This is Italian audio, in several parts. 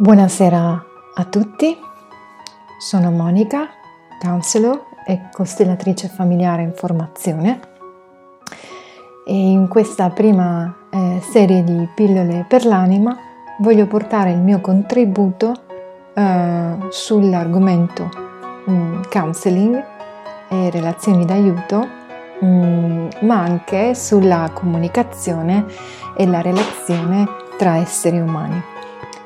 Buonasera a tutti, sono Monica, counselor e costellatrice familiare in formazione. E in questa prima eh, serie di pillole per l'anima voglio portare il mio contributo eh, sull'argomento um, counseling e relazioni d'aiuto, um, ma anche sulla comunicazione e la relazione tra esseri umani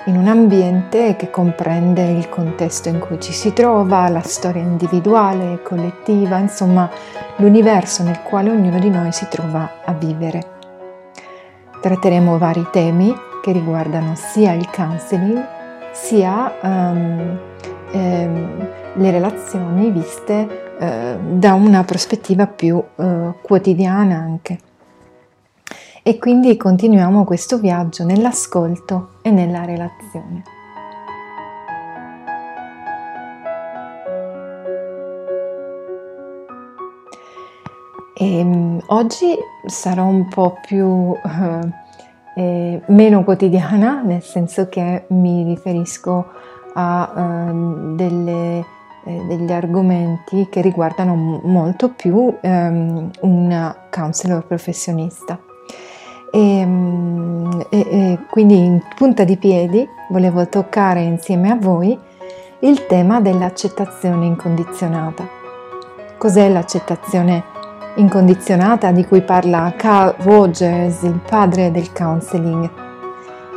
in un ambiente che comprende il contesto in cui ci si trova, la storia individuale e collettiva, insomma l'universo nel quale ognuno di noi si trova a vivere. Tratteremo vari temi che riguardano sia il counseling sia um, ehm, le relazioni viste eh, da una prospettiva più eh, quotidiana anche. E quindi continuiamo questo viaggio nell'ascolto e nella relazione. E, um, oggi sarò un po' più uh, eh, meno quotidiana, nel senso che mi riferisco a uh, delle, eh, degli argomenti che riguardano molto più um, un counselor professionista. E, e, e, quindi in punta di piedi volevo toccare insieme a voi il tema dell'accettazione incondizionata. Cos'è l'accettazione incondizionata di cui parla Carl Rogers, il padre del counseling?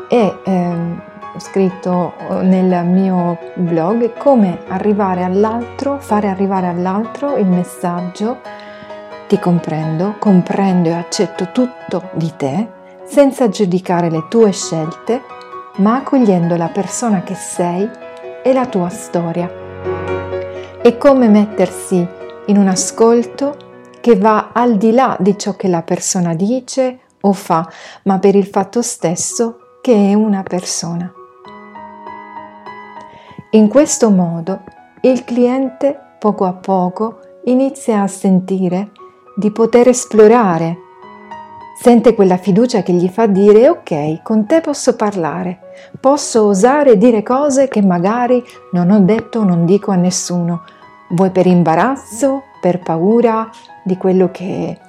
E ehm, ho scritto nel mio blog come arrivare all'altro, fare arrivare all'altro il messaggio ti comprendo, comprendo e accetto tutto di te, senza giudicare le tue scelte, ma accogliendo la persona che sei e la tua storia. È come mettersi in un ascolto che va al di là di ciò che la persona dice o fa, ma per il fatto stesso che è una persona. In questo modo il cliente poco a poco inizia a sentire di poter esplorare. Sente quella fiducia che gli fa dire ok, con te posso parlare, posso osare dire cose che magari non ho detto o non dico a nessuno, vuoi per imbarazzo, per paura di quello che,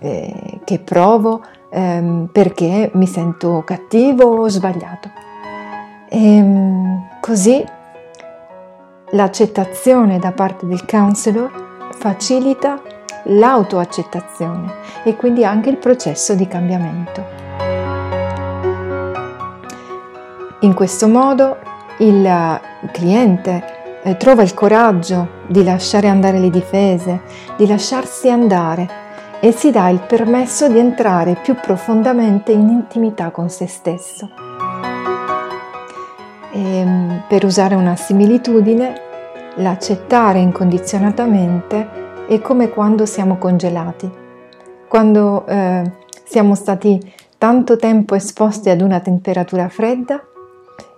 eh, che provo, ehm, perché mi sento cattivo o sbagliato. E ehm, così l'accettazione da parte del counselor facilita l'autoaccettazione e quindi anche il processo di cambiamento. In questo modo il cliente eh, trova il coraggio di lasciare andare le difese, di lasciarsi andare e si dà il permesso di entrare più profondamente in intimità con se stesso. E, ehm, per usare una similitudine, l'accettare incondizionatamente è come quando siamo congelati, quando eh, siamo stati tanto tempo esposti ad una temperatura fredda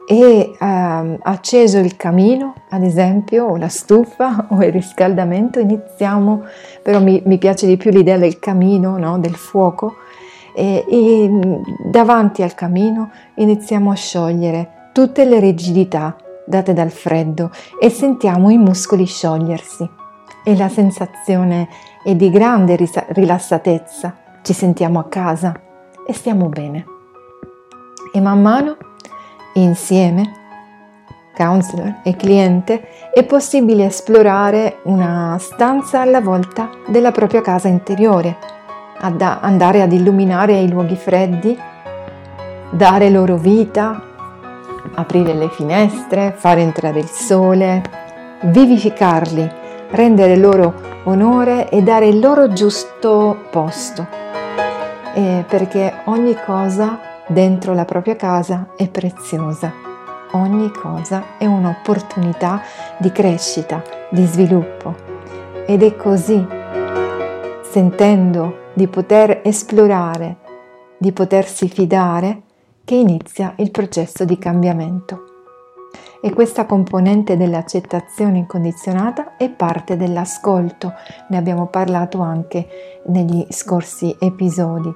e eh, acceso il camino, ad esempio, o la stufa o il riscaldamento, iniziamo, però mi, mi piace di più l'idea del camino, no? del fuoco, e, e davanti al camino iniziamo a sciogliere tutte le rigidità date dal freddo e sentiamo i muscoli sciogliersi e la sensazione è di grande rilassatezza, ci sentiamo a casa e stiamo bene. E man mano, insieme, counselor e cliente, è possibile esplorare una stanza alla volta della propria casa interiore, ad andare ad illuminare i luoghi freddi, dare loro vita, aprire le finestre, fare entrare il sole, vivificarli rendere loro onore e dare il loro giusto posto, eh, perché ogni cosa dentro la propria casa è preziosa, ogni cosa è un'opportunità di crescita, di sviluppo. Ed è così, sentendo di poter esplorare, di potersi fidare, che inizia il processo di cambiamento e questa componente dell'accettazione incondizionata è parte dell'ascolto, ne abbiamo parlato anche negli scorsi episodi,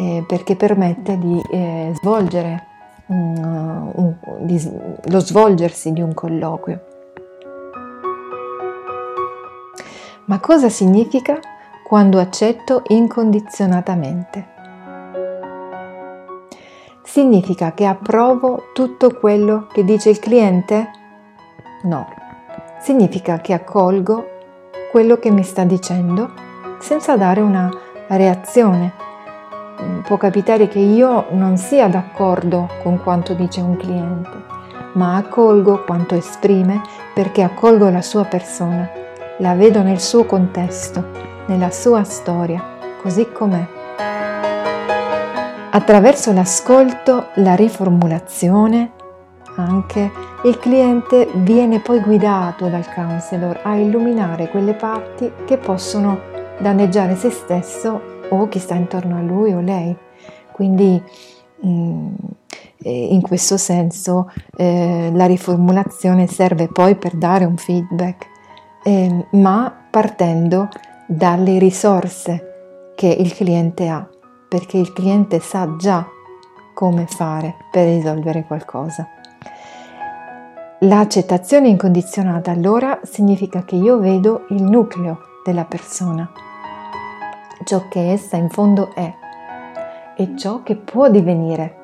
eh, perché permette di eh, svolgere um, un, di, lo svolgersi di un colloquio. Ma cosa significa quando accetto incondizionatamente? Significa che approvo tutto quello che dice il cliente? No, significa che accolgo quello che mi sta dicendo senza dare una reazione. Mm, può capitare che io non sia d'accordo con quanto dice un cliente, ma accolgo quanto esprime perché accolgo la sua persona, la vedo nel suo contesto, nella sua storia, così com'è. Attraverso l'ascolto, la riformulazione, anche il cliente viene poi guidato dal counselor a illuminare quelle parti che possono danneggiare se stesso o chi sta intorno a lui o lei. Quindi mm, in questo senso eh, la riformulazione serve poi per dare un feedback, eh, ma partendo dalle risorse che il cliente ha perché il cliente sa già come fare per risolvere qualcosa. L'accettazione incondizionata allora significa che io vedo il nucleo della persona, ciò che essa in fondo è e ciò che può divenire.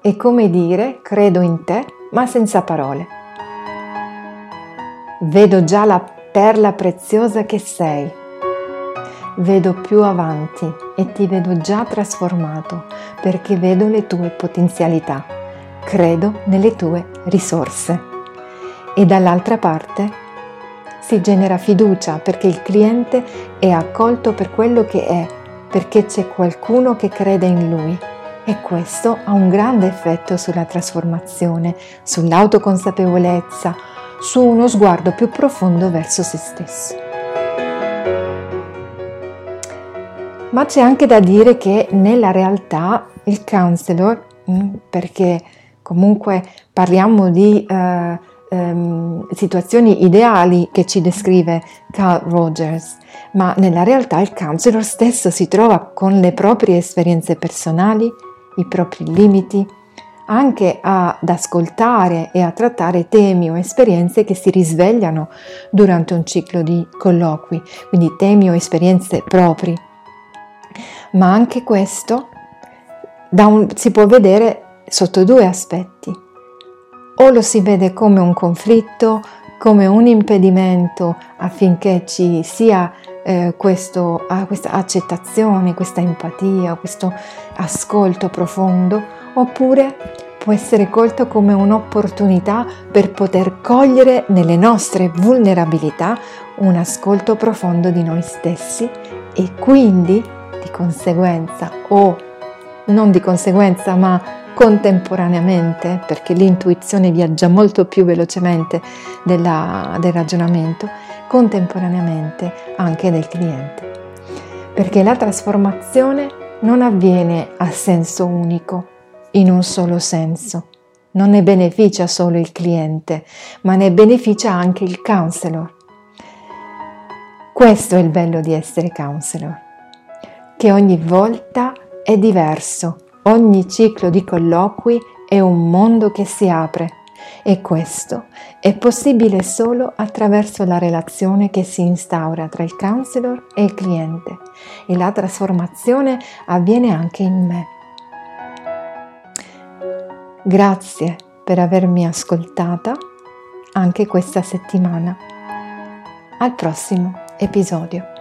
È come dire credo in te ma senza parole. Vedo già la perla preziosa che sei vedo più avanti e ti vedo già trasformato perché vedo le tue potenzialità, credo nelle tue risorse. E dall'altra parte si genera fiducia perché il cliente è accolto per quello che è, perché c'è qualcuno che crede in lui. E questo ha un grande effetto sulla trasformazione, sull'autoconsapevolezza, su uno sguardo più profondo verso se stesso. Ma c'è anche da dire che nella realtà il counselor, mm, perché comunque parliamo di uh, um, situazioni ideali che ci descrive Carl Rogers, ma nella realtà il counselor stesso si trova con le proprie esperienze personali, i propri limiti, anche ad ascoltare e a trattare temi o esperienze che si risvegliano durante un ciclo di colloqui, quindi temi o esperienze propri ma anche questo un, si può vedere sotto due aspetti. O lo si vede come un conflitto, come un impedimento affinché ci sia eh, questo, ah, questa accettazione, questa empatia, questo ascolto profondo, oppure può essere colto come un'opportunità per poter cogliere nelle nostre vulnerabilità un ascolto profondo di noi stessi e quindi di conseguenza o non di conseguenza ma contemporaneamente, perché l'intuizione viaggia molto più velocemente della, del ragionamento, contemporaneamente anche del cliente. Perché la trasformazione non avviene a senso unico, in un solo senso. Non ne beneficia solo il cliente, ma ne beneficia anche il counselor. Questo è il bello di essere counselor che ogni volta è diverso, ogni ciclo di colloqui è un mondo che si apre e questo è possibile solo attraverso la relazione che si instaura tra il counselor e il cliente e la trasformazione avviene anche in me. Grazie per avermi ascoltata anche questa settimana. Al prossimo episodio.